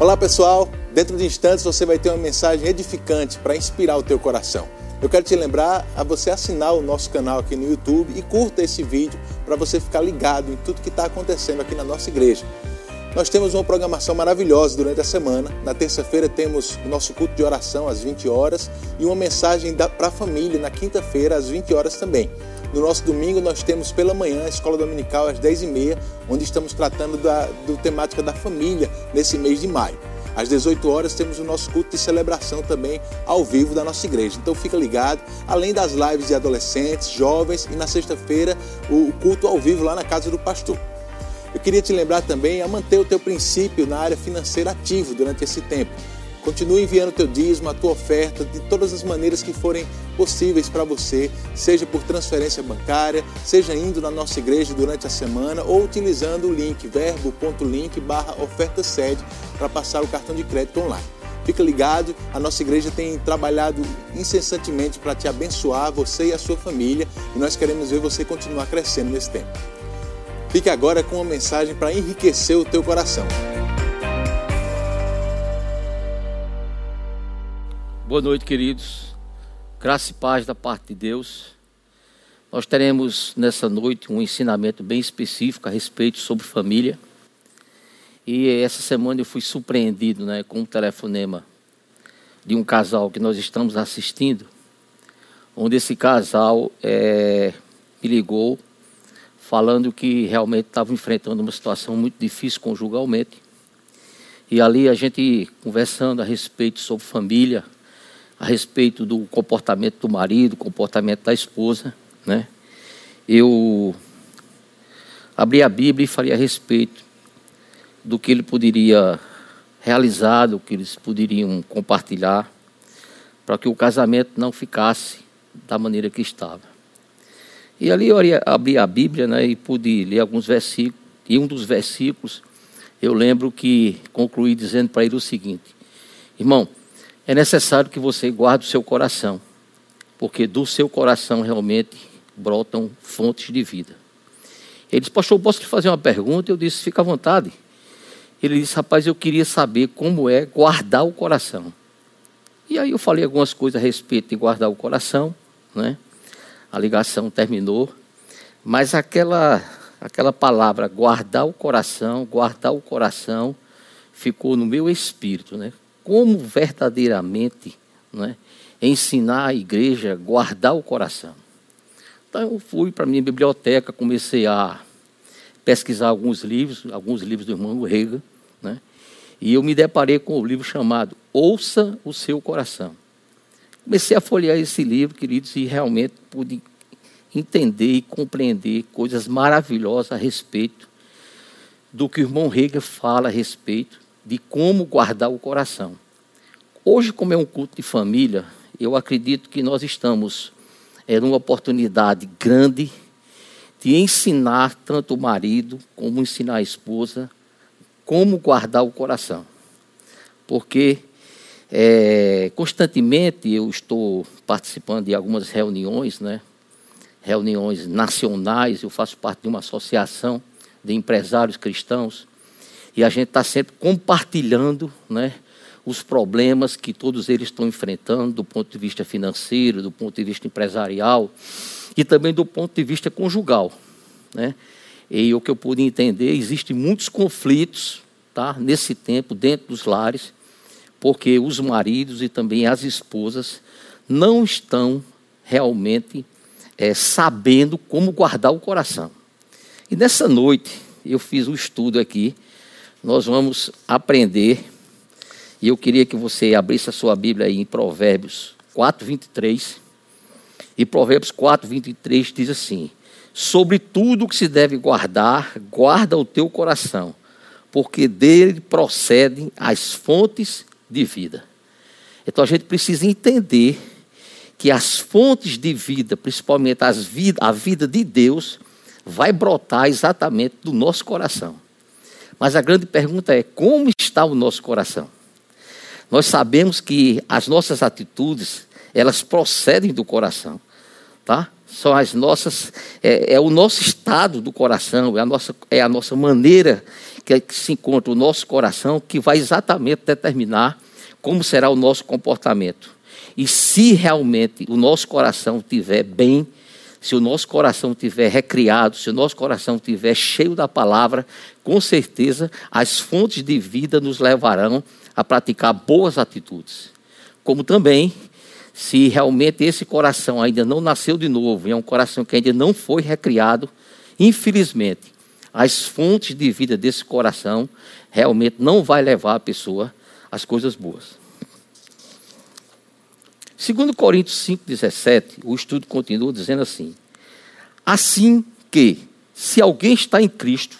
Olá pessoal, dentro de instantes você vai ter uma mensagem edificante para inspirar o teu coração. Eu quero te lembrar a você assinar o nosso canal aqui no YouTube e curta esse vídeo para você ficar ligado em tudo que está acontecendo aqui na nossa igreja. Nós temos uma programação maravilhosa durante a semana. Na terça-feira temos o nosso culto de oração às 20 horas e uma mensagem para a família na quinta-feira às 20 horas também. No nosso domingo nós temos pela manhã a escola dominical às 10h30, onde estamos tratando da do temática da família nesse mês de maio. Às 18 horas temos o nosso culto de celebração também ao vivo da nossa igreja. Então fica ligado, além das lives de adolescentes, jovens e na sexta-feira o culto ao vivo lá na casa do pastor. Eu queria te lembrar também a manter o teu princípio na área financeira ativo durante esse tempo. Continue enviando o teu dízimo, a tua oferta, de todas as maneiras que forem possíveis para você, seja por transferência bancária, seja indo na nossa igreja durante a semana ou utilizando o link verbo.link barra oferta sede para passar o cartão de crédito online. Fica ligado, a nossa igreja tem trabalhado incessantemente para te abençoar, você e a sua família, e nós queremos ver você continuar crescendo nesse tempo. Fique agora com uma mensagem para enriquecer o teu coração. Boa noite, queridos. Graça e paz da parte de Deus. Nós teremos nessa noite um ensinamento bem específico a respeito sobre família. E essa semana eu fui surpreendido né, com um telefonema de um casal que nós estamos assistindo, onde esse casal é, me ligou falando que realmente estava enfrentando uma situação muito difícil conjugalmente. E ali a gente conversando a respeito sobre família, a respeito do comportamento do marido, comportamento da esposa, né? Eu abri a Bíblia e falei a respeito do que ele poderia realizar, do que eles poderiam compartilhar, para que o casamento não ficasse da maneira que estava. E ali eu abri a Bíblia né, e pude ler alguns versículos, e um dos versículos eu lembro que concluí dizendo para ele o seguinte: Irmão, é necessário que você guarde o seu coração, porque do seu coração realmente brotam fontes de vida. Ele disse, pastor, posso te fazer uma pergunta? Eu disse, fica à vontade. Ele disse, rapaz, eu queria saber como é guardar o coração. E aí eu falei algumas coisas a respeito de guardar o coração, né? A ligação terminou, mas aquela aquela palavra guardar o coração, guardar o coração ficou no meu espírito, né? Como verdadeiramente né, ensinar a igreja a guardar o coração. Então eu fui para a minha biblioteca, comecei a pesquisar alguns livros, alguns livros do irmão Rega, né, e eu me deparei com o um livro chamado Ouça o Seu Coração. Comecei a folhear esse livro, queridos, e realmente pude entender e compreender coisas maravilhosas a respeito do que o irmão Rega fala a respeito de como guardar o coração. Hoje, como é um culto de família, eu acredito que nós estamos é, numa oportunidade grande de ensinar tanto o marido como ensinar a esposa como guardar o coração. Porque é, constantemente eu estou participando de algumas reuniões, né? reuniões nacionais, eu faço parte de uma associação de empresários cristãos e a gente está sempre compartilhando né, os problemas que todos eles estão enfrentando do ponto de vista financeiro, do ponto de vista empresarial e também do ponto de vista conjugal. Né? E o que eu pude entender, existem muitos conflitos tá, nesse tempo dentro dos lares, porque os maridos e também as esposas não estão realmente é, sabendo como guardar o coração. E nessa noite eu fiz um estudo aqui nós vamos aprender, e eu queria que você abrisse a sua Bíblia aí em Provérbios 4, 23. E Provérbios 4, 23 diz assim: Sobre tudo que se deve guardar, guarda o teu coração, porque dele procedem as fontes de vida. Então a gente precisa entender que as fontes de vida, principalmente as a vida de Deus, vai brotar exatamente do nosso coração. Mas a grande pergunta é: como está o nosso coração? Nós sabemos que as nossas atitudes, elas procedem do coração, tá? são as nossas, é, é, o nosso estado do coração, é a nossa, é a nossa maneira que, que se encontra o nosso coração que vai exatamente determinar como será o nosso comportamento. E se realmente o nosso coração estiver bem, se o nosso coração estiver recriado, se o nosso coração estiver cheio da palavra, com certeza as fontes de vida nos levarão a praticar boas atitudes. Como também, se realmente esse coração ainda não nasceu de novo, é um coração que ainda não foi recriado, infelizmente, as fontes de vida desse coração realmente não vai levar a pessoa às coisas boas. Segundo Coríntios 5,17, o estudo continua dizendo assim: Assim que, se alguém está em Cristo,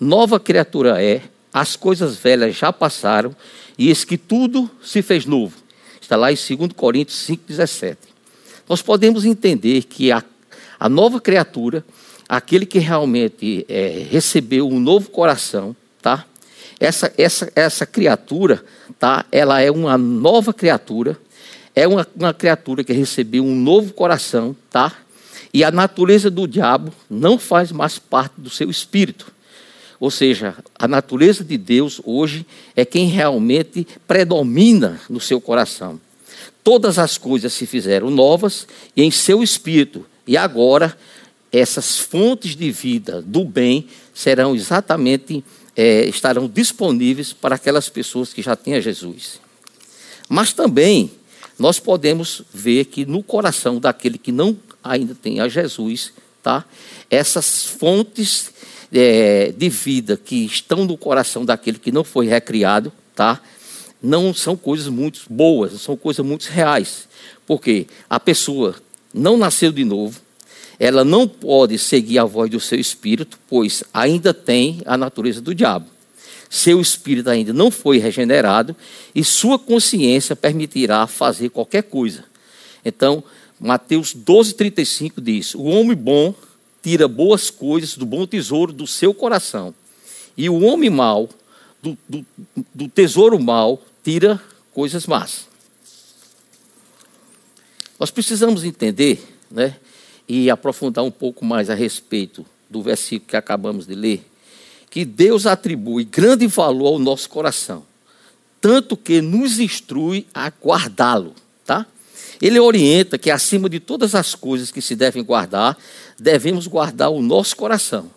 nova criatura é, as coisas velhas já passaram, e eis que tudo se fez novo. Está lá em 2 Coríntios 5,17. Nós podemos entender que a, a nova criatura, aquele que realmente é, recebeu um novo coração, tá? Essa, essa, essa criatura, tá? Ela é uma nova criatura é uma, uma criatura que recebeu um novo coração, tá? E a natureza do diabo não faz mais parte do seu espírito. Ou seja, a natureza de Deus hoje é quem realmente predomina no seu coração. Todas as coisas se fizeram novas e em seu espírito. E agora, essas fontes de vida do bem serão exatamente, é, estarão disponíveis para aquelas pessoas que já têm a Jesus. Mas também nós podemos ver que no coração daquele que não ainda tem a Jesus, tá? essas fontes é, de vida que estão no coração daquele que não foi recriado, tá? não são coisas muito boas, são coisas muito reais. Porque a pessoa não nasceu de novo, ela não pode seguir a voz do seu espírito, pois ainda tem a natureza do diabo seu espírito ainda não foi regenerado e sua consciência permitirá fazer qualquer coisa. Então, Mateus 12,35 diz: O homem bom tira boas coisas do bom tesouro do seu coração, e o homem mau, do, do, do tesouro mau, tira coisas más. Nós precisamos entender né, e aprofundar um pouco mais a respeito do versículo que acabamos de ler que Deus atribui grande valor ao nosso coração, tanto que nos instrui a guardá-lo, tá? Ele orienta que acima de todas as coisas que se devem guardar, devemos guardar o nosso coração.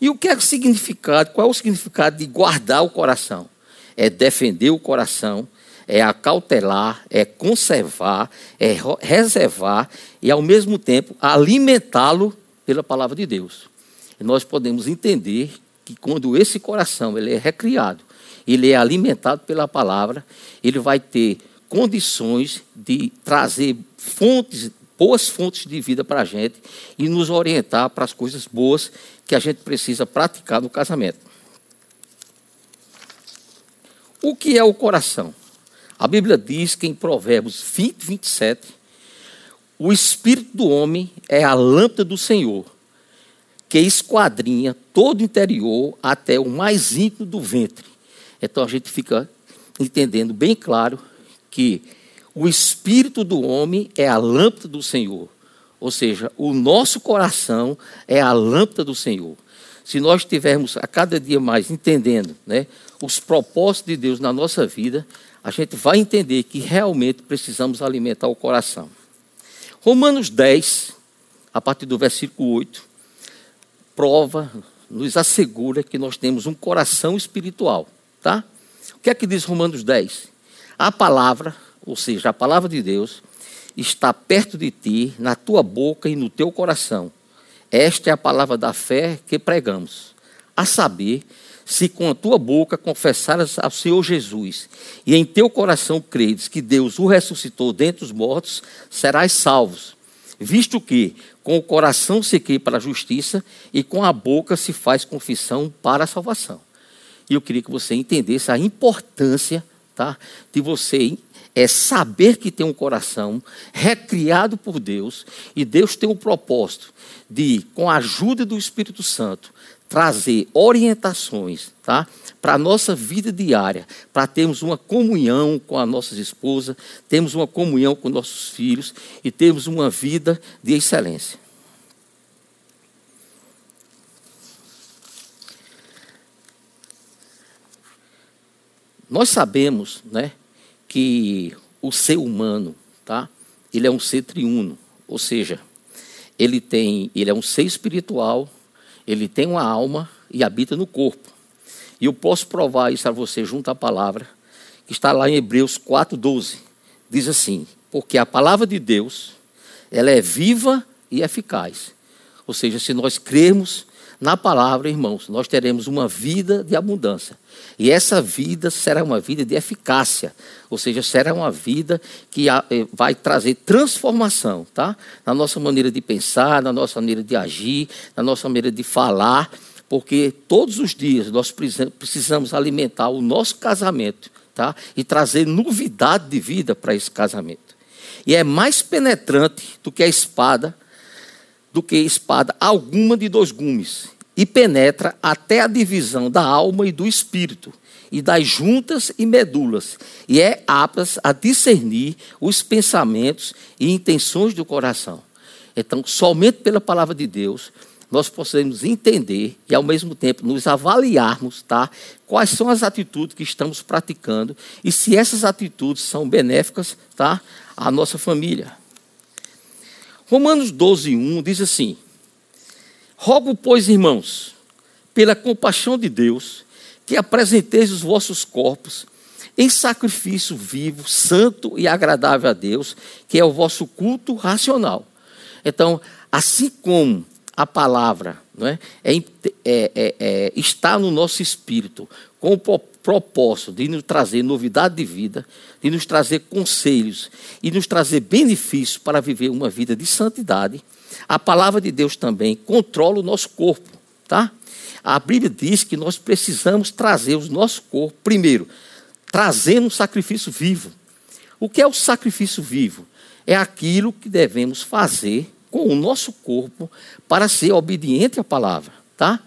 E o que é o significado? Qual é o significado de guardar o coração? É defender o coração, é acautelar, é conservar, é reservar e ao mesmo tempo alimentá-lo pela palavra de Deus. Nós podemos entender que quando esse coração ele é recriado, ele é alimentado pela palavra, ele vai ter condições de trazer fontes, boas fontes de vida para a gente e nos orientar para as coisas boas que a gente precisa praticar no casamento. O que é o coração? A Bíblia diz que em Provérbios 20, 27, o espírito do homem é a lâmpada do Senhor que esquadrinha todo o interior até o mais íntimo do ventre. Então a gente fica entendendo bem claro que o espírito do homem é a lâmpada do Senhor. Ou seja, o nosso coração é a lâmpada do Senhor. Se nós estivermos a cada dia mais entendendo né, os propósitos de Deus na nossa vida, a gente vai entender que realmente precisamos alimentar o coração. Romanos 10, a partir do versículo 8, prova, nos assegura que nós temos um coração espiritual, tá? O que é que diz Romanos 10? A palavra, ou seja, a palavra de Deus, está perto de ti, na tua boca e no teu coração. Esta é a palavra da fé que pregamos. A saber, se com a tua boca confessares ao Senhor Jesus e em teu coração credes que Deus o ressuscitou dentre os mortos, serás salvos. Visto que com o coração se crê para a justiça e com a boca se faz confissão para a salvação. E eu queria que você entendesse a importância tá, de você é saber que tem um coração recriado por Deus e Deus tem o propósito de, com a ajuda do Espírito Santo, trazer orientações tá? para a nossa vida diária, para termos uma comunhão com a nossas esposas, termos uma comunhão com nossos filhos e termos uma vida de excelência. Nós sabemos né, que o ser humano tá, ele é um ser triuno, ou seja, ele tem, ele é um ser espiritual, ele tem uma alma e habita no corpo. E eu posso provar isso a você junto à palavra, que está lá em Hebreus 4:12. Diz assim: "Porque a palavra de Deus, ela é viva e eficaz". Ou seja, se nós crermos na palavra, irmãos, nós teremos uma vida de abundância. E essa vida será uma vida de eficácia, ou seja, será uma vida que eh, vai trazer transformação, tá? Na nossa maneira de pensar, na nossa maneira de agir, na nossa maneira de falar, porque todos os dias nós precisamos alimentar o nosso casamento, tá? E trazer novidade de vida para esse casamento. E é mais penetrante do que a espada, do que espada alguma de dois gumes, e penetra até a divisão da alma e do espírito, e das juntas e medulas, e é apta a discernir os pensamentos e intenções do coração. Então, somente pela palavra de Deus, nós possamos entender e, ao mesmo tempo, nos avaliarmos tá, quais são as atitudes que estamos praticando e se essas atitudes são benéficas tá, à nossa família. Romanos 12, 1 diz assim: Rogo, pois, irmãos, pela compaixão de Deus, que apresenteis os vossos corpos em sacrifício vivo, santo e agradável a Deus, que é o vosso culto racional. Então, assim como a palavra não é? É, é, é, é, está no nosso espírito com o propósito de nos trazer novidade de vida, de nos trazer conselhos e nos trazer benefícios para viver uma vida de santidade. A palavra de Deus também controla o nosso corpo, tá? A Bíblia diz que nós precisamos trazer o nosso corpo, primeiro, trazendo um sacrifício vivo. O que é o sacrifício vivo? É aquilo que devemos fazer com o nosso corpo para ser obediente à palavra, tá?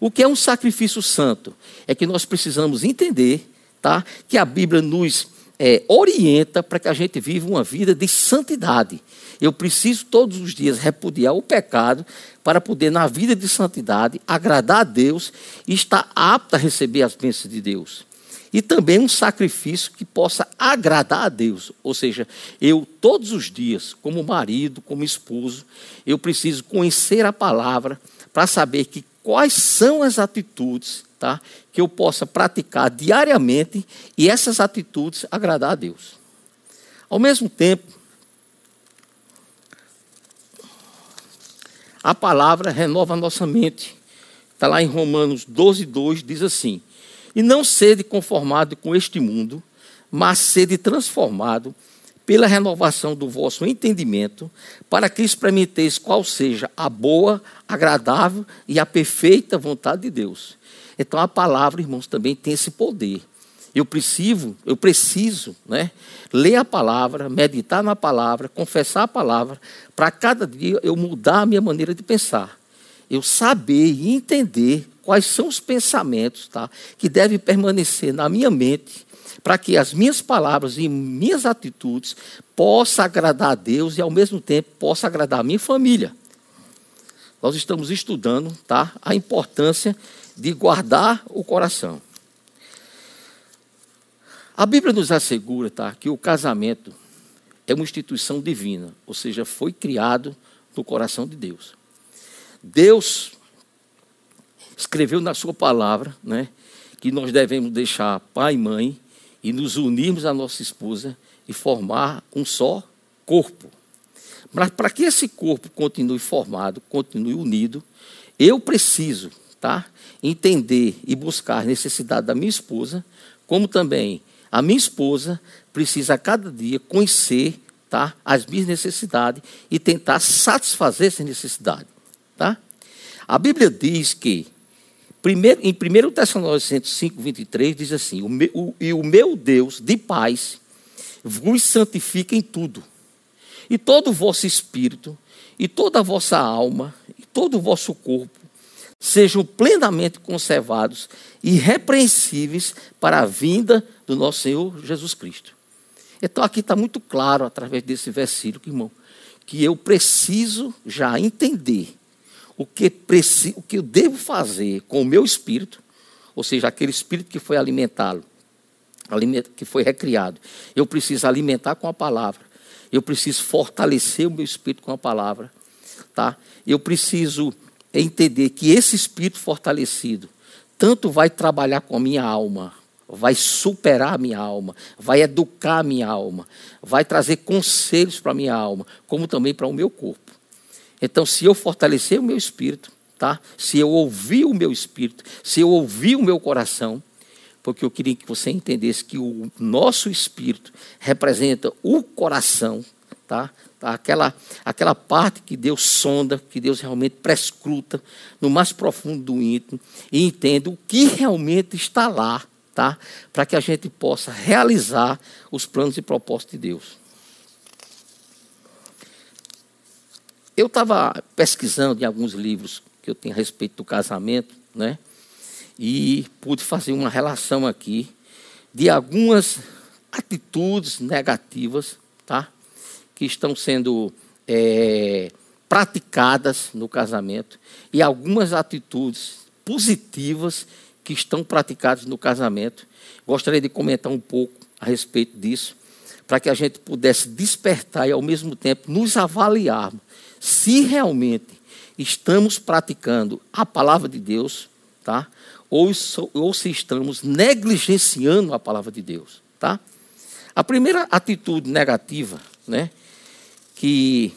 O que é um sacrifício santo? É que nós precisamos entender, tá? Que a Bíblia nos é, orienta para que a gente viva uma vida de santidade. Eu preciso todos os dias repudiar o pecado para poder, na vida de santidade, agradar a Deus e estar apto a receber as bênçãos de Deus. E também um sacrifício que possa agradar a Deus. Ou seja, eu todos os dias, como marido, como esposo, eu preciso conhecer a palavra para saber que quais são as atitudes tá, que eu possa praticar diariamente e essas atitudes agradar a Deus. Ao mesmo tempo, A palavra renova a nossa mente. Está lá em Romanos 12, 2, diz assim: E não sede conformado com este mundo, mas sede transformado pela renovação do vosso entendimento, para que experimenteis qual seja a boa, agradável e a perfeita vontade de Deus. Então a palavra, irmãos, também tem esse poder eu preciso, eu preciso, né, ler a palavra, meditar na palavra, confessar a palavra, para cada dia eu mudar a minha maneira de pensar. Eu saber e entender quais são os pensamentos, tá, que devem permanecer na minha mente, para que as minhas palavras e minhas atitudes possam agradar a Deus e ao mesmo tempo possa agradar a minha família. Nós estamos estudando, tá, a importância de guardar o coração. A Bíblia nos assegura tá, que o casamento é uma instituição divina, ou seja, foi criado no coração de Deus. Deus escreveu na sua palavra né, que nós devemos deixar pai e mãe e nos unirmos à nossa esposa e formar um só corpo. Mas para que esse corpo continue formado, continue unido, eu preciso tá, entender e buscar a necessidade da minha esposa, como também a minha esposa precisa a cada dia conhecer tá, as minhas necessidades e tentar satisfazer essas necessidades. Tá? A Bíblia diz que, primeiro, em 1 Tessalonicenses 5, 23, diz assim: o meu, o, E o meu Deus de paz vos santifica em tudo, e todo o vosso espírito, e toda a vossa alma, e todo o vosso corpo sejam plenamente conservados, irrepreensíveis para a vinda do nosso Senhor Jesus Cristo. Então aqui está muito claro, através desse versículo, irmão, que eu preciso já entender o que, preciso, o que eu devo fazer com o meu espírito, ou seja, aquele espírito que foi alimentado que foi recriado. Eu preciso alimentar com a palavra. Eu preciso fortalecer o meu espírito com a palavra, tá? Eu preciso entender que esse espírito fortalecido tanto vai trabalhar com a minha alma, vai superar a minha alma, vai educar a minha alma, vai trazer conselhos para a minha alma, como também para o meu corpo. Então, se eu fortalecer o meu espírito, tá? Se eu ouvir o meu espírito, se eu ouvir o meu coração, porque eu queria que você entendesse que o nosso espírito representa o coração, tá? Aquela, aquela parte que Deus sonda, que Deus realmente prescruta no mais profundo do íntimo e entende o que realmente está lá, tá? Para que a gente possa realizar os planos e propósitos de Deus. Eu estava pesquisando em alguns livros que eu tenho a respeito do casamento, né? E pude fazer uma relação aqui de algumas atitudes negativas, tá? Que estão sendo é, praticadas no casamento e algumas atitudes positivas que estão praticadas no casamento. Gostaria de comentar um pouco a respeito disso, para que a gente pudesse despertar e, ao mesmo tempo, nos avaliarmos se realmente estamos praticando a palavra de Deus, tá? Ou, ou se estamos negligenciando a palavra de Deus, tá? A primeira atitude negativa, né, que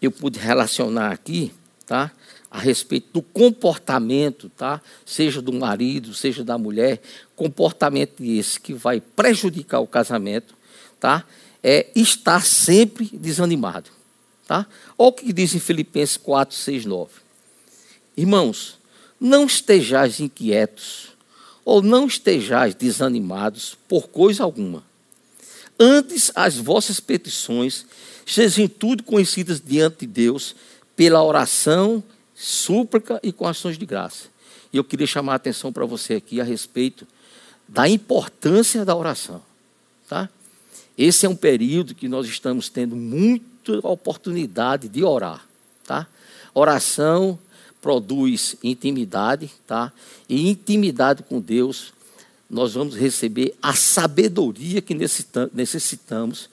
eu pude relacionar aqui, tá? A respeito do comportamento, tá? seja do marido, seja da mulher, comportamento esse que vai prejudicar o casamento, tá? é estar sempre desanimado. Tá? Olha o que diz em Filipenses 4, 6, 9. Irmãos, não estejais inquietos, ou não estejais desanimados por coisa alguma. Antes, as vossas petições sejam tudo conhecidas diante de Deus pela oração súplica e com ações de graça. E eu queria chamar a atenção para você aqui a respeito da importância da oração. Tá? Esse é um período que nós estamos tendo muita oportunidade de orar. Tá? Oração produz intimidade, tá? e intimidade com Deus, nós vamos receber a sabedoria que necessitamos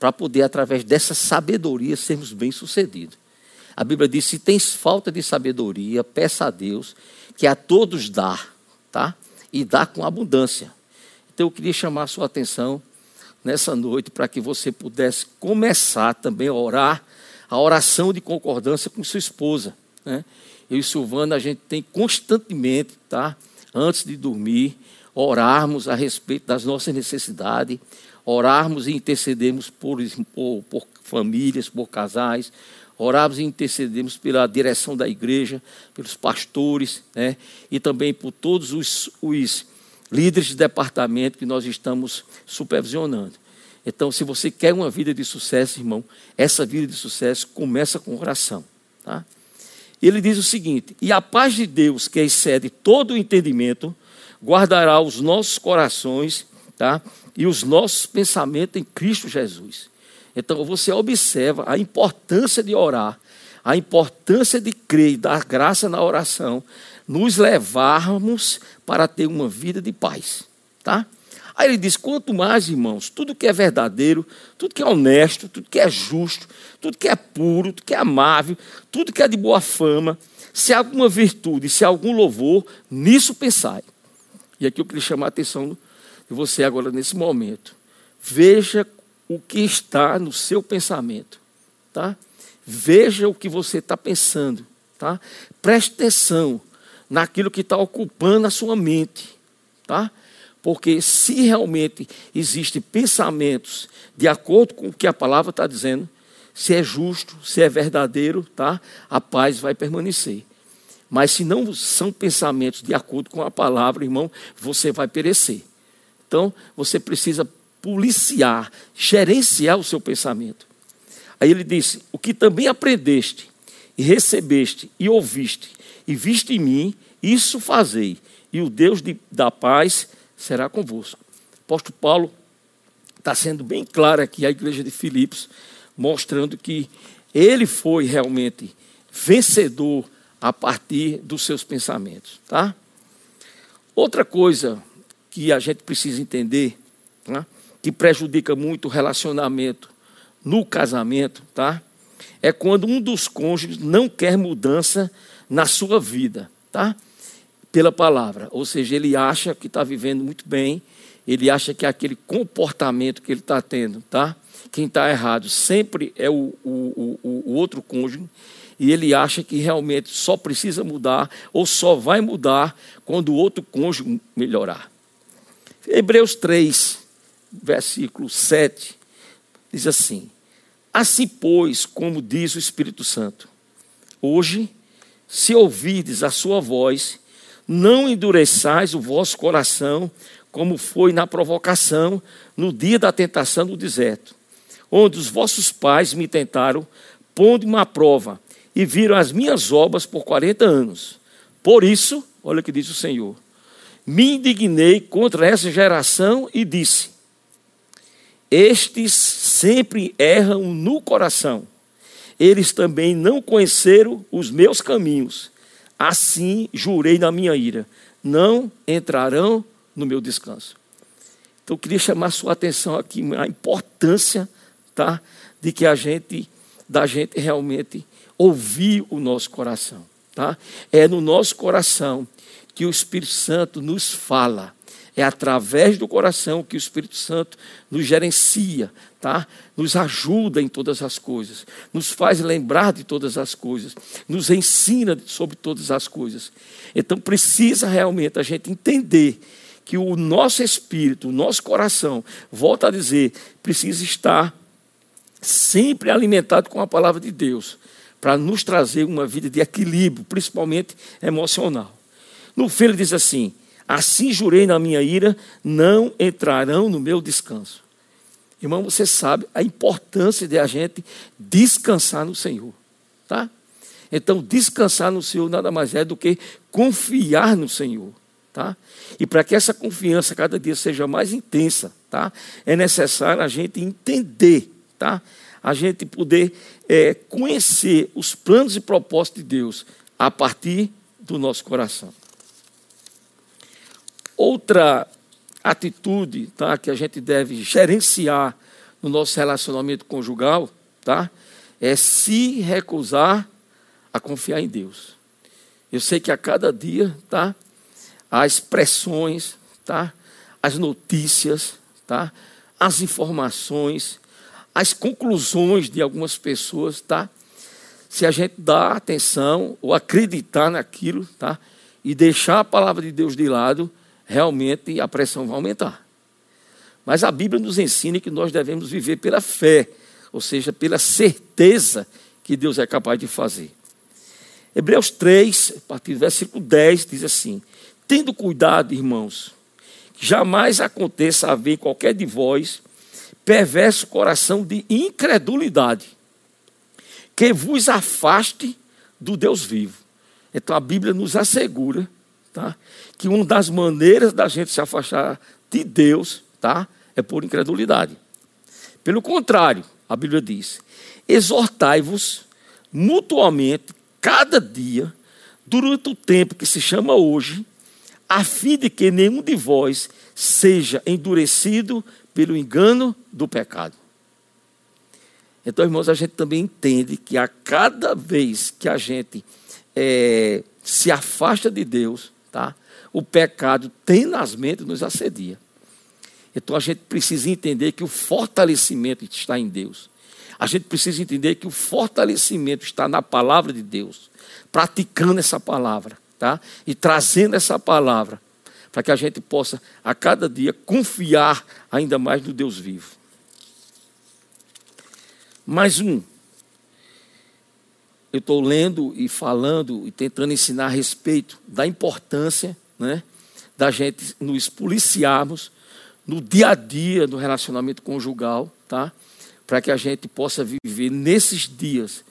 para poder, através dessa sabedoria, sermos bem-sucedidos. A Bíblia diz: se tens falta de sabedoria, peça a Deus, que a todos dá, tá? E dá com abundância. Então eu queria chamar a sua atenção nessa noite para que você pudesse começar também a orar a oração de concordância com sua esposa. Né? Eu e Silvana, a gente tem constantemente, tá? Antes de dormir, orarmos a respeito das nossas necessidades, orarmos e intercedermos por, por, por famílias, por casais, orávamos e intercedemos pela direção da igreja, pelos pastores, né? e também por todos os, os líderes de departamento que nós estamos supervisionando. Então, se você quer uma vida de sucesso, irmão, essa vida de sucesso começa com oração. Tá? Ele diz o seguinte: E a paz de Deus, que excede todo o entendimento, guardará os nossos corações tá? e os nossos pensamentos em Cristo Jesus. Então você observa a importância de orar, a importância de crer e dar graça na oração, nos levarmos para ter uma vida de paz, tá? Aí ele diz: quanto mais, irmãos, tudo que é verdadeiro, tudo que é honesto, tudo que é justo, tudo que é puro, tudo que é amável, tudo que é de boa fama, se há alguma virtude, se há algum louvor, nisso pensai. E aqui eu queria chamar a atenção de você agora nesse momento. Veja o que está no seu pensamento, tá? Veja o que você está pensando, tá? Preste atenção naquilo que está ocupando a sua mente, tá? Porque se realmente existem pensamentos de acordo com o que a palavra está dizendo, se é justo, se é verdadeiro, tá? A paz vai permanecer. Mas se não são pensamentos de acordo com a palavra, irmão, você vai perecer. Então, você precisa policiar, gerenciar o seu pensamento. Aí ele disse: O que também aprendeste, e recebeste, e ouviste, e viste em mim, isso fazei, e o Deus de, da paz será convosco. Apóstolo Paulo está sendo bem claro aqui, a igreja de Filipos, mostrando que ele foi realmente vencedor a partir dos seus pensamentos. Tá? Outra coisa que a gente precisa entender, tá? Que prejudica muito o relacionamento no casamento, tá? É quando um dos cônjuges não quer mudança na sua vida, tá? Pela palavra, ou seja, ele acha que está vivendo muito bem, ele acha que aquele comportamento que ele está tendo, tá? Quem está errado sempre é o, o, o, o outro cônjuge, e ele acha que realmente só precisa mudar ou só vai mudar quando o outro cônjuge melhorar. Hebreus 3, versículo 7, diz assim: Assim, pois, como diz o Espírito Santo, hoje, se ouvirdes a sua voz, não endureçais o vosso coração, como foi na provocação, no dia da tentação do deserto, onde os vossos pais me tentaram, pondo-me à prova, e viram as minhas obras por 40 anos. Por isso, olha o que diz o Senhor: me indignei contra essa geração e disse: Estes sempre erram no coração. Eles também não conheceram os meus caminhos. Assim jurei na minha ira: não entrarão no meu descanso. Então eu queria chamar sua atenção aqui a importância, tá, de que a gente da gente realmente ouvir o nosso coração, tá? É no nosso coração que o Espírito Santo nos fala. É através do coração que o Espírito Santo nos gerencia, tá? Nos ajuda em todas as coisas, nos faz lembrar de todas as coisas, nos ensina sobre todas as coisas. Então precisa realmente a gente entender que o nosso espírito, o nosso coração, volta a dizer, precisa estar sempre alimentado com a palavra de Deus, para nos trazer uma vida de equilíbrio, principalmente emocional. No fim, ele diz assim: Assim jurei na minha ira, não entrarão no meu descanso. Irmão, você sabe a importância de a gente descansar no Senhor, tá? Então, descansar no Senhor nada mais é do que confiar no Senhor, tá? E para que essa confiança cada dia seja mais intensa, tá? É necessário a gente entender, tá? A gente poder é, conhecer os planos e propósitos de Deus a partir do nosso coração. Outra atitude tá, que a gente deve gerenciar no nosso relacionamento conjugal tá, é se recusar a confiar em Deus. Eu sei que a cada dia tá, as pressões, tá, as notícias, tá, as informações, as conclusões de algumas pessoas, tá? Se a gente dá atenção ou acreditar naquilo, tá? E deixar a palavra de Deus de lado, realmente a pressão vai aumentar. Mas a Bíblia nos ensina que nós devemos viver pela fé, ou seja, pela certeza que Deus é capaz de fazer. Hebreus 3, a partir do versículo 10, diz assim: Tendo cuidado, irmãos, que jamais aconteça haver qualquer de vós perverso coração de incredulidade, que vos afaste do Deus vivo. Então a Bíblia nos assegura tá? que uma das maneiras da gente se afastar de Deus tá? é por incredulidade. Pelo contrário, a Bíblia diz: exortai-vos mutuamente cada dia, durante o tempo que se chama hoje, a fim de que nenhum de vós seja endurecido pelo engano do pecado. Então, irmãos, a gente também entende que a cada vez que a gente é, se afasta de Deus, tá? o pecado tenazmente nos assedia. Então a gente precisa entender que o fortalecimento está em Deus. A gente precisa entender que o fortalecimento está na palavra de Deus, praticando essa palavra, tá? E trazendo essa palavra para que a gente possa a cada dia confiar ainda mais no Deus vivo. Mais um, eu estou lendo e falando e tentando ensinar a respeito da importância né, da gente nos policiarmos no dia a dia do relacionamento conjugal, tá? para que a gente possa viver nesses dias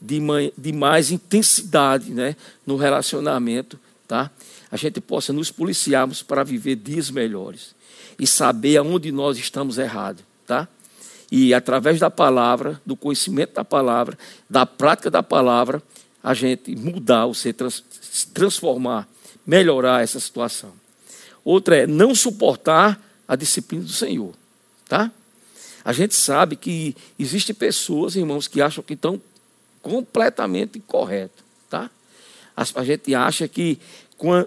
de, de mais intensidade né, no relacionamento, tá? a gente possa nos policiarmos para viver dias melhores e saber aonde nós estamos errados. Tá? E através da palavra, do conhecimento da palavra, da prática da palavra, a gente mudar, ou se transformar, melhorar essa situação. outra é não suportar a disciplina do Senhor, tá? A gente sabe que existem pessoas, irmãos, que acham que estão completamente corretos, tá? A, gente acha que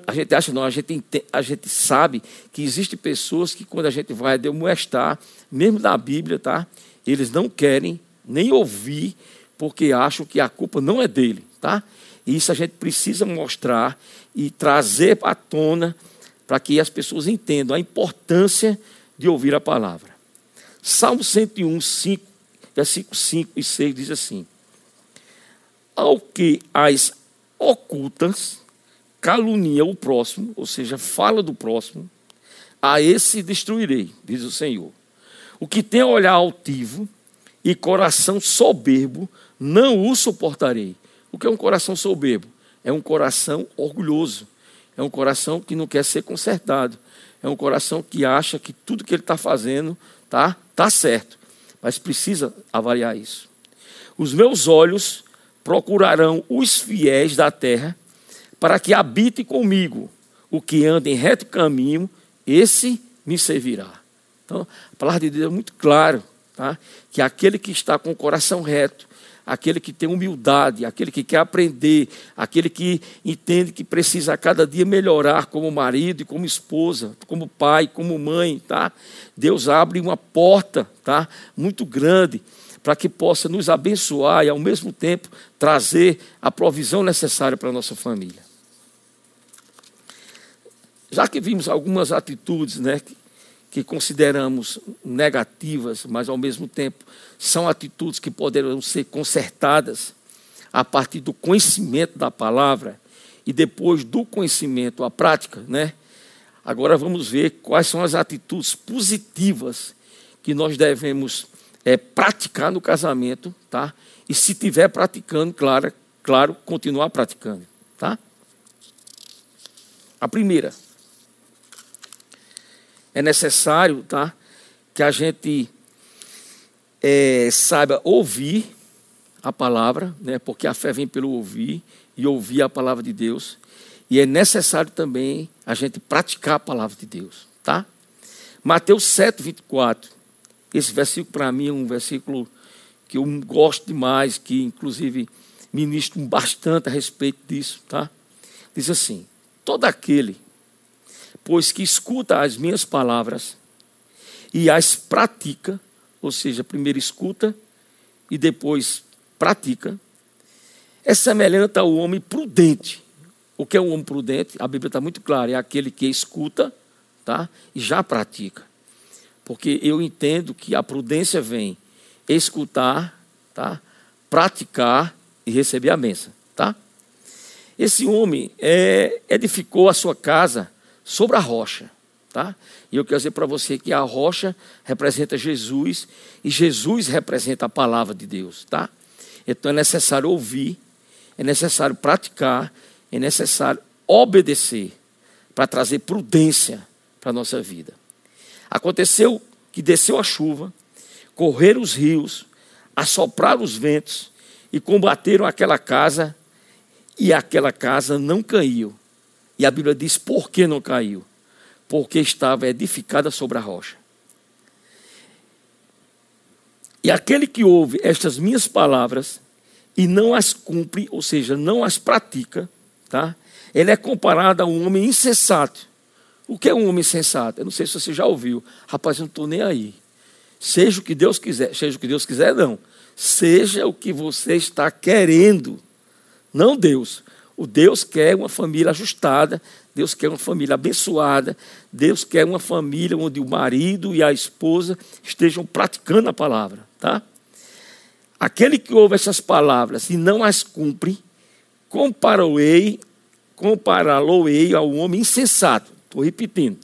a gente acha não, a gente, a gente sabe que existem pessoas que quando a gente vai demonstrar, mesmo da Bíblia, tá? Eles não querem nem ouvir porque acham que a culpa não é dele, tá? E isso a gente precisa mostrar e trazer à tona para que as pessoas entendam a importância de ouvir a palavra. Salmo 101, 5, versículos 5 e 6 diz assim: Ao que as ocultas calunia o próximo, ou seja, fala do próximo, a esse destruirei, diz o Senhor. O que tem olhar altivo e coração soberbo, não o suportarei. O que é um coração soberbo? É um coração orgulhoso. É um coração que não quer ser consertado. É um coração que acha que tudo que ele está fazendo tá, tá certo. Mas precisa avaliar isso. Os meus olhos procurarão os fiéis da terra para que habite comigo. O que anda em reto caminho, esse me servirá. Então, a palavra de Deus é muito claro, tá? que aquele que está com o coração reto, aquele que tem humildade, aquele que quer aprender, aquele que entende que precisa a cada dia melhorar como marido e como esposa, como pai, como mãe, tá? Deus abre uma porta, tá? Muito grande para que possa nos abençoar e ao mesmo tempo trazer a provisão necessária para a nossa família. Já que vimos algumas atitudes, né, que consideramos negativas, mas ao mesmo tempo são atitudes que poderão ser consertadas a partir do conhecimento da palavra e depois do conhecimento, a prática, né? Agora vamos ver quais são as atitudes positivas que nós devemos é, praticar no casamento, tá? E se tiver praticando, claro, claro, continuar praticando, tá? A primeira, é necessário tá, que a gente é, saiba ouvir a palavra, né, porque a fé vem pelo ouvir e ouvir a palavra de Deus. E é necessário também a gente praticar a palavra de Deus. Tá? Mateus 7, 24. Esse versículo para mim é um versículo que eu gosto demais, que inclusive ministro bastante a respeito disso. Tá? Diz assim: todo aquele pois que escuta as minhas palavras e as pratica, ou seja, primeiro escuta e depois pratica, é semelhante ao homem prudente. O que é um homem prudente? A Bíblia está muito clara, é aquele que escuta tá? e já pratica. Porque eu entendo que a prudência vem escutar, tá? praticar e receber a benção. Tá? Esse homem é, edificou a sua casa sobre a rocha. Tá? E eu quero dizer para você que a rocha representa Jesus e Jesus representa a palavra de Deus. Tá? Então é necessário ouvir, é necessário praticar, é necessário obedecer para trazer prudência para a nossa vida. Aconteceu que desceu a chuva, correram os rios, assopraram os ventos e combateram aquela casa, e aquela casa não caiu, e a Bíblia diz por que não caiu? Porque estava edificada sobre a rocha. E aquele que ouve estas minhas palavras e não as cumpre, ou seja, não as pratica, tá? Ele é comparado a um homem insensato. O que é um homem insensato? Eu não sei se você já ouviu. Rapaz, eu não estou nem aí. Seja o que Deus quiser, seja o que Deus quiser, não. Seja o que você está querendo, não Deus. O Deus quer uma família ajustada, Deus quer uma família abençoada, Deus quer uma família onde o marido e a esposa estejam praticando a palavra, tá? Aquele que ouve essas palavras e não as cumpre, comparou-ei, compará-lo-ei ao homem insensato, estou repetindo,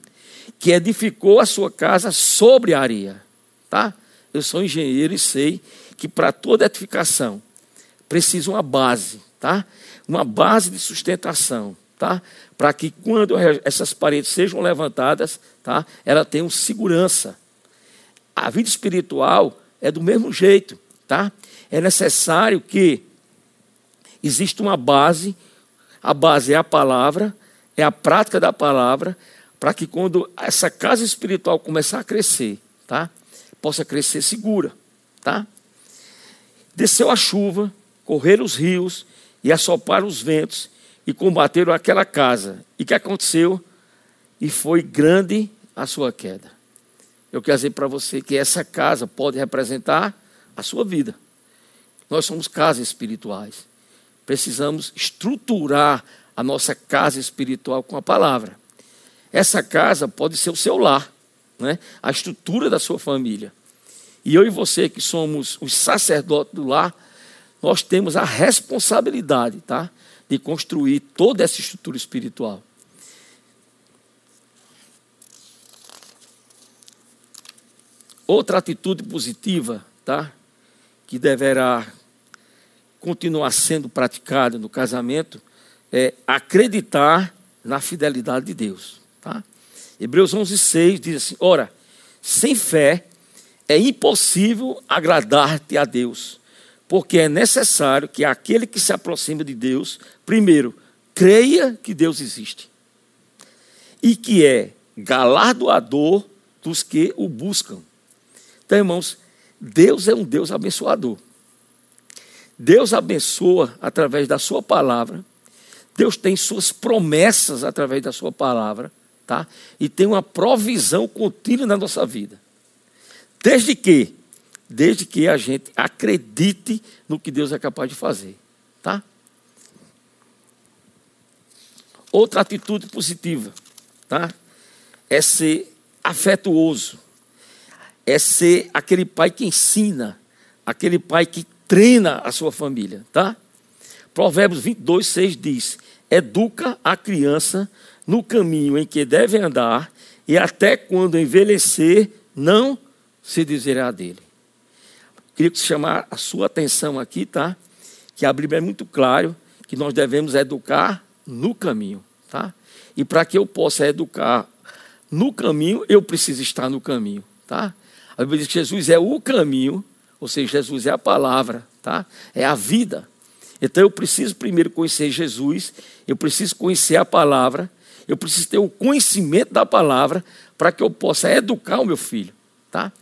que edificou a sua casa sobre a areia, tá? Eu sou engenheiro e sei que para toda edificação precisa uma base, tá? uma base de sustentação, tá? Para que quando essas paredes sejam levantadas, tá? Ela tenha segurança. A vida espiritual é do mesmo jeito, tá? É necessário que exista uma base, a base é a palavra, é a prática da palavra, para que quando essa casa espiritual começar a crescer, tá? Possa crescer segura, tá? Desceu a chuva, correram os rios e assoparam os ventos e combateram aquela casa. E que aconteceu? E foi grande a sua queda. Eu quero dizer para você que essa casa pode representar a sua vida. Nós somos casas espirituais. Precisamos estruturar a nossa casa espiritual com a palavra. Essa casa pode ser o seu lar, né? a estrutura da sua família. E eu e você, que somos os sacerdotes do lar, nós temos a responsabilidade tá? de construir toda essa estrutura espiritual. Outra atitude positiva, tá? que deverá continuar sendo praticada no casamento, é acreditar na fidelidade de Deus. Tá? Hebreus 11,6 diz assim: Ora, sem fé é impossível agradar-te a Deus, porque é necessário que aquele que se aproxima de Deus, primeiro, creia que Deus existe e que é galardoador dos que o buscam. Então, irmãos, Deus é um Deus abençoador. Deus abençoa através da sua palavra. Deus tem suas promessas através da sua palavra, tá? E tem uma provisão contínua na nossa vida. Desde que? Desde que a gente acredite no que Deus é capaz de fazer. Tá? Outra atitude positiva tá? é ser afetuoso. É ser aquele pai que ensina, aquele pai que treina a sua família. Tá? Provérbios 22, 6 diz: Educa a criança no caminho em que deve andar, e até quando envelhecer, não se desviará dele. Queria chamar a sua atenção aqui, tá? Que a Bíblia é muito claro que nós devemos educar no caminho, tá? E para que eu possa educar no caminho, eu preciso estar no caminho, tá? A Bíblia diz que Jesus é o caminho, ou seja, Jesus é a palavra, tá? É a vida. Então eu preciso primeiro conhecer Jesus, eu preciso conhecer a palavra, eu preciso ter o conhecimento da palavra para que eu possa educar o meu filho, tá?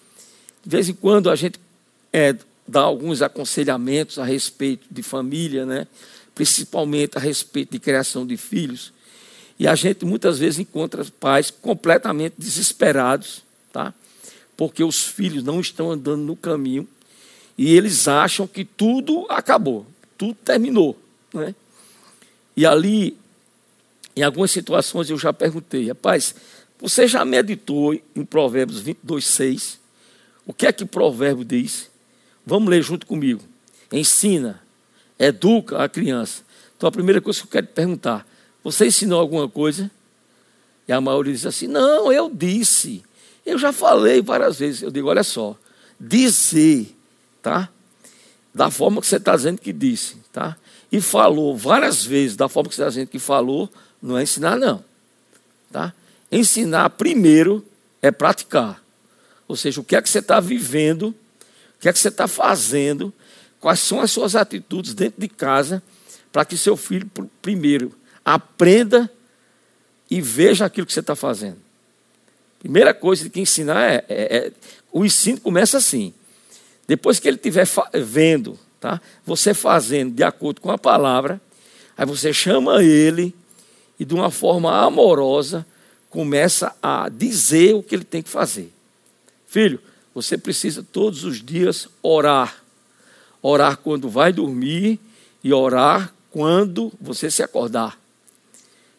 De vez em quando a gente é, dá alguns aconselhamentos a respeito de família, né? principalmente a respeito de criação de filhos. E a gente muitas vezes encontra pais completamente desesperados, tá? porque os filhos não estão andando no caminho e eles acham que tudo acabou, tudo terminou. Né? E ali, em algumas situações, eu já perguntei, rapaz, você já meditou em Provérbios 22, 6? O que é que o provérbio diz? Vamos ler junto comigo. Ensina, educa a criança. Então a primeira coisa que eu quero te perguntar: você ensinou alguma coisa? E a maioria diz assim: não, eu disse. Eu já falei várias vezes. Eu digo: olha só, dizer, tá? Da forma que você está dizendo que disse, tá? E falou várias vezes da forma que você está dizendo que falou, não é ensinar, não. Tá? Ensinar primeiro é praticar. Ou seja, o que é que você está vivendo, o que é que você está fazendo, quais são as suas atitudes dentro de casa, para que seu filho, primeiro, aprenda e veja aquilo que você está fazendo. Primeira coisa que ensinar é, é, é, o ensino começa assim. Depois que ele estiver vendo, tá? Você fazendo de acordo com a palavra, aí você chama ele e de uma forma amorosa começa a dizer o que ele tem que fazer. Filho, você precisa todos os dias orar. Orar quando vai dormir e orar quando você se acordar.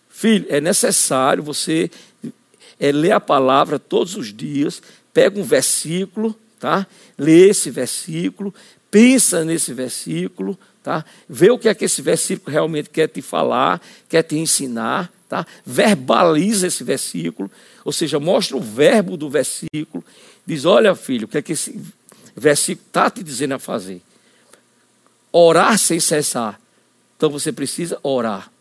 Filho, é necessário você é, ler a palavra todos os dias, pega um versículo, tá? Lê esse versículo, pensa nesse versículo, tá? Vê o que é que esse versículo realmente quer te falar, quer te ensinar, tá? Verbaliza esse versículo, ou seja, mostra o verbo do versículo Diz: Olha, filho, o que é que esse versículo está te dizendo a fazer? Orar sem cessar. Então você precisa orar.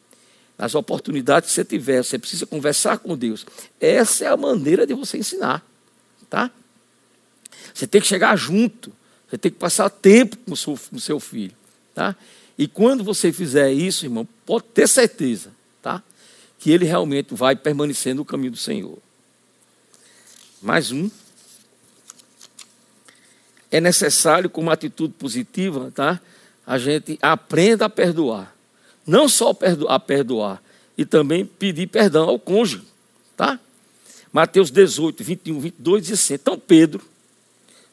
Nas oportunidades que você tiver, você precisa conversar com Deus. Essa é a maneira de você ensinar. Tá? Você tem que chegar junto. Você tem que passar tempo com o seu, com o seu filho. Tá? E quando você fizer isso, irmão, pode ter certeza. Tá? que ele realmente vai permanecer no caminho do Senhor. Mais um. É necessário, com uma atitude positiva, tá? a gente aprenda a perdoar. Não só a perdoar, e também pedir perdão ao cônjuge. Tá? Mateus 18, 21, 22 diz assim: então Pedro,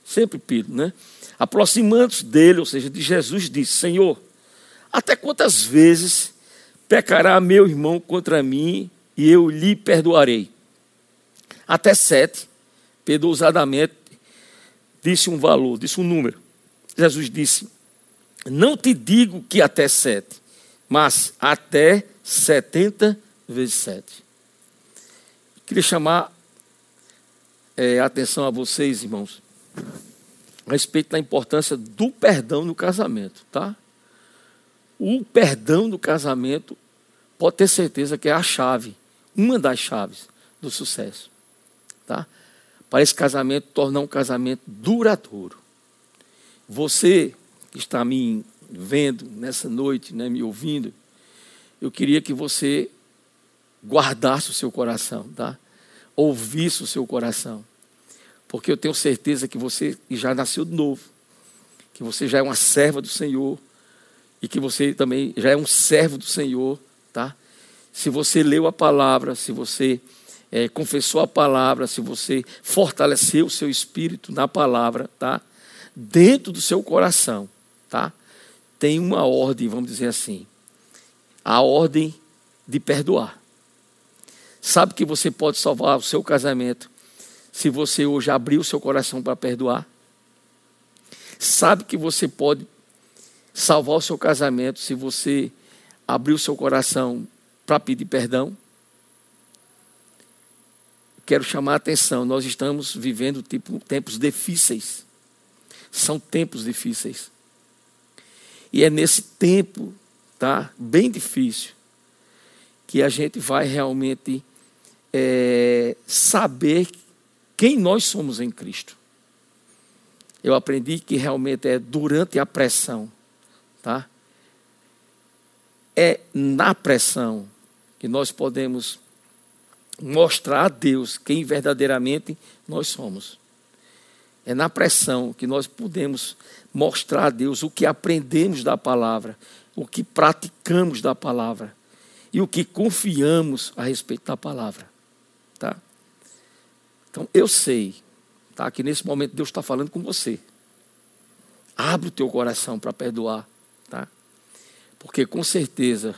sempre Pedro, né? Aproximando-se dele, ou seja, de Jesus, disse: Senhor, até quantas vezes pecará meu irmão contra mim e eu lhe perdoarei? Até sete. Pedro ousadamente disse um valor, disse um número. Jesus disse: Não te digo que até sete, mas até setenta vezes sete. Queria chamar é, atenção a vocês, irmãos, a respeito da importância do perdão no casamento, tá? O perdão no casamento pode ter certeza que é a chave, uma das chaves do sucesso, tá? Para esse casamento tornar um casamento duradouro. Você que está me vendo nessa noite, né, me ouvindo, eu queria que você guardasse o seu coração, tá? Ouvisse o seu coração. Porque eu tenho certeza que você já nasceu de novo, que você já é uma serva do Senhor e que você também já é um servo do Senhor, tá? Se você leu a palavra, se você é, confessou a palavra, se você fortaleceu o seu espírito na palavra, tá? Dentro do seu coração, tá? Tem uma ordem, vamos dizer assim a ordem de perdoar. Sabe que você pode salvar o seu casamento se você hoje abrir o seu coração para perdoar? Sabe que você pode salvar o seu casamento se você abrir o seu coração para pedir perdão? Quero chamar a atenção, nós estamos vivendo tipo, tempos difíceis. São tempos difíceis. E é nesse tempo tá? Bem difícil. Que a gente vai realmente é, saber quem nós somos em Cristo. Eu aprendi que realmente é durante a pressão, tá? É na pressão que nós podemos mostrar a Deus quem verdadeiramente nós somos. É na pressão que nós podemos mostrar a Deus o que aprendemos da palavra o que praticamos da palavra e o que confiamos a respeito da palavra. Tá? Então, eu sei tá, que nesse momento Deus está falando com você. Abre o teu coração para perdoar. Tá? Porque com certeza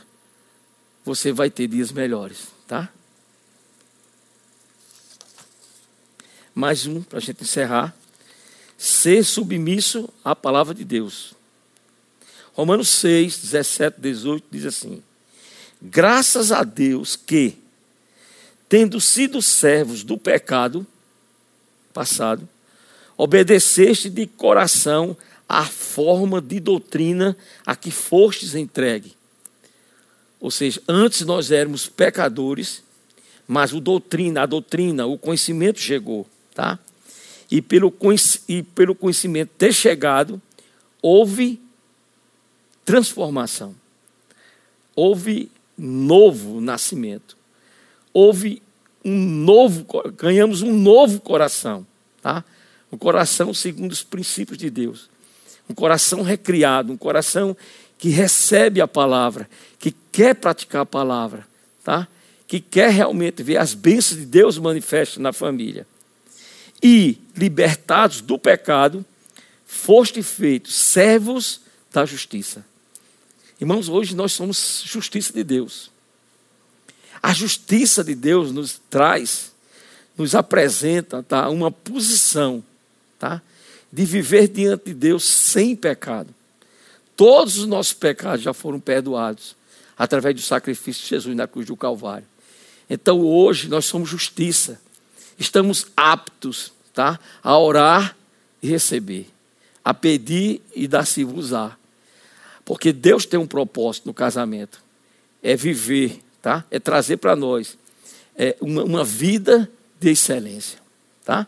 você vai ter dias melhores. Tá? Mais um, para a gente encerrar. Ser submisso à palavra de Deus. Romanos 6, 17, 18 diz assim: Graças a Deus que, tendo sido servos do pecado passado, obedeceste de coração à forma de doutrina a que fostes entregue. Ou seja, antes nós éramos pecadores, mas o doutrina, a doutrina, o conhecimento chegou, tá? E pelo, e pelo conhecimento ter chegado, houve transformação. Houve novo nascimento. Houve um novo, ganhamos um novo coração, tá? Um coração segundo os princípios de Deus. Um coração recriado, um coração que recebe a palavra, que quer praticar a palavra, tá? Que quer realmente ver as bênçãos de Deus manifestas na família. E libertados do pecado, foste feitos servos da justiça. Irmãos, hoje nós somos justiça de Deus. A justiça de Deus nos traz, nos apresenta tá, uma posição tá, de viver diante de Deus sem pecado. Todos os nossos pecados já foram perdoados através do sacrifício de Jesus na cruz do Calvário. Então hoje nós somos justiça. Estamos aptos tá, a orar e receber, a pedir e dar-se-vos a porque Deus tem um propósito no casamento. É viver, tá? É trazer para nós é uma, uma vida de excelência, tá?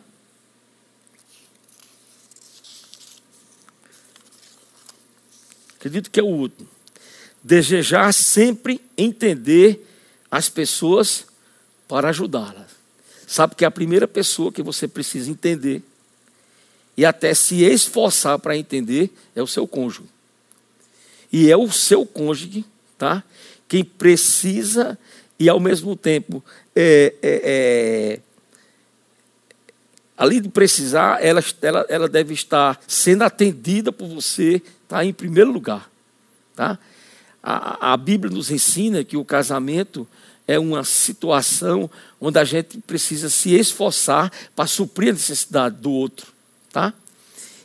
Acredito que é o último. Desejar sempre entender as pessoas para ajudá-las. Sabe que a primeira pessoa que você precisa entender e até se esforçar para entender é o seu cônjuge. E é o seu cônjuge, tá? Quem precisa e ao mesmo tempo é, é, é, além de precisar, ela, ela, ela deve estar sendo atendida por você, tá? Em primeiro lugar, tá? A, a Bíblia nos ensina que o casamento é uma situação onde a gente precisa se esforçar para suprir a necessidade do outro, tá?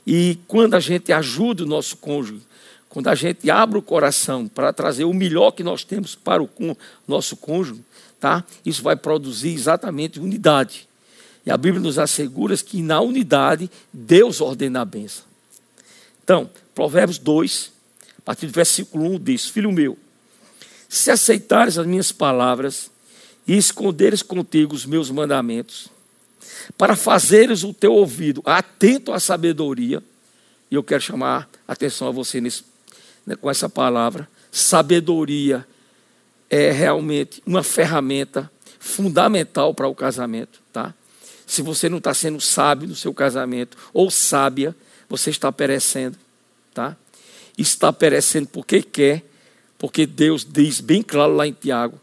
E quando a gente ajuda o nosso cônjuge, quando a gente abre o coração para trazer o melhor que nós temos para o nosso cônjuge, tá? Isso vai produzir exatamente unidade. E a Bíblia nos assegura que na unidade Deus ordena a bênção. Então, Provérbios 2, a partir do versículo 1 diz: Filho meu, se aceitares as minhas palavras e esconderes contigo os meus mandamentos, para fazeres o teu ouvido atento à sabedoria, e eu quero chamar a atenção a você nesse, né, com essa palavra, sabedoria é realmente uma ferramenta fundamental para o casamento, tá? Se você não está sendo sábio no seu casamento, ou sábia, você está perecendo, tá? Está perecendo porque quer, porque Deus diz bem claro lá em Tiago,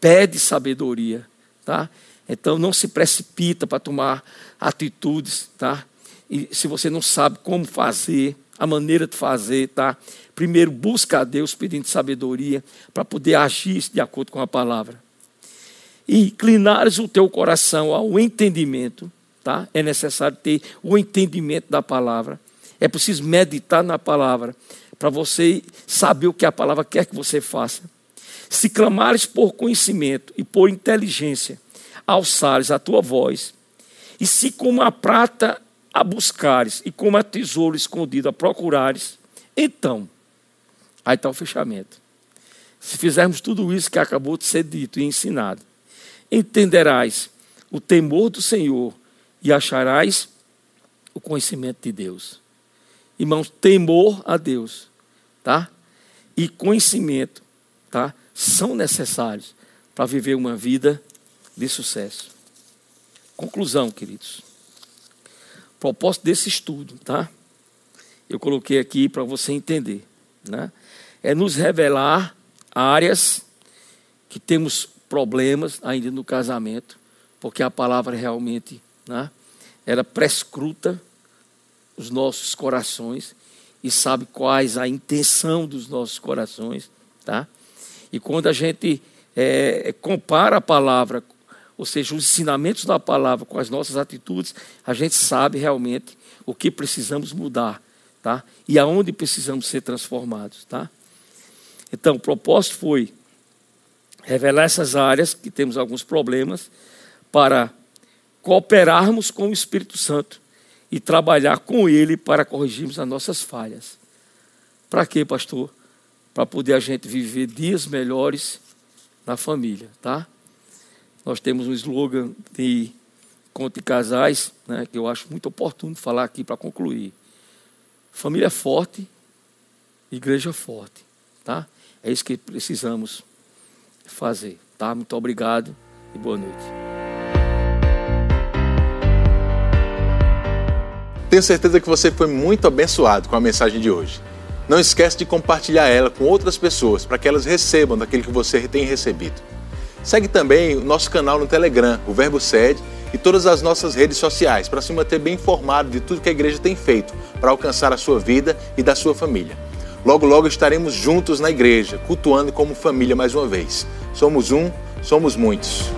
pede sabedoria, tá? Então não se precipita para tomar atitudes, tá? E se você não sabe como fazer, a maneira de fazer, tá? Primeiro busca a Deus pedindo sabedoria para poder agir de acordo com a palavra e inclinares o teu coração ao entendimento, tá? É necessário ter o entendimento da palavra. É preciso meditar na palavra para você saber o que a palavra quer que você faça. Se clamares por conhecimento e por inteligência, alçares a tua voz, e se como a prata a buscares e como a tesouro escondido a procurares, então, aí está o fechamento. Se fizermos tudo isso que acabou de ser dito e ensinado, entenderás o temor do Senhor e acharás o conhecimento de Deus. Irmãos, temor a Deus, tá? E conhecimento, tá? São necessários para viver uma vida de sucesso. Conclusão, queridos. Propósito desse estudo, tá? Eu coloquei aqui para você entender, né? É nos revelar áreas que temos problemas ainda no casamento, porque a palavra realmente né, ela prescruta os nossos corações e sabe quais a intenção dos nossos corações, tá? E quando a gente é, compara a palavra, ou seja, os ensinamentos da palavra com as nossas atitudes, a gente sabe realmente o que precisamos mudar, tá? E aonde precisamos ser transformados, tá? Então, o propósito foi revelar essas áreas que temos alguns problemas para cooperarmos com o Espírito Santo e trabalhar com ele para corrigirmos as nossas falhas. Para quê, pastor? Para poder a gente viver dias melhores na família, tá? Nós temos um slogan de conto de casais, né, que eu acho muito oportuno falar aqui para concluir. Família forte, igreja forte, tá? É isso que precisamos fazer. Tá? Muito obrigado e boa noite. Tenho certeza que você foi muito abençoado com a mensagem de hoje. Não esqueça de compartilhar ela com outras pessoas para que elas recebam daquilo que você tem recebido. Segue também o nosso canal no Telegram, o Verbo Sede, e todas as nossas redes sociais para se manter bem informado de tudo que a igreja tem feito para alcançar a sua vida e da sua família. Logo, logo estaremos juntos na igreja, cultuando como família mais uma vez. Somos um, somos muitos.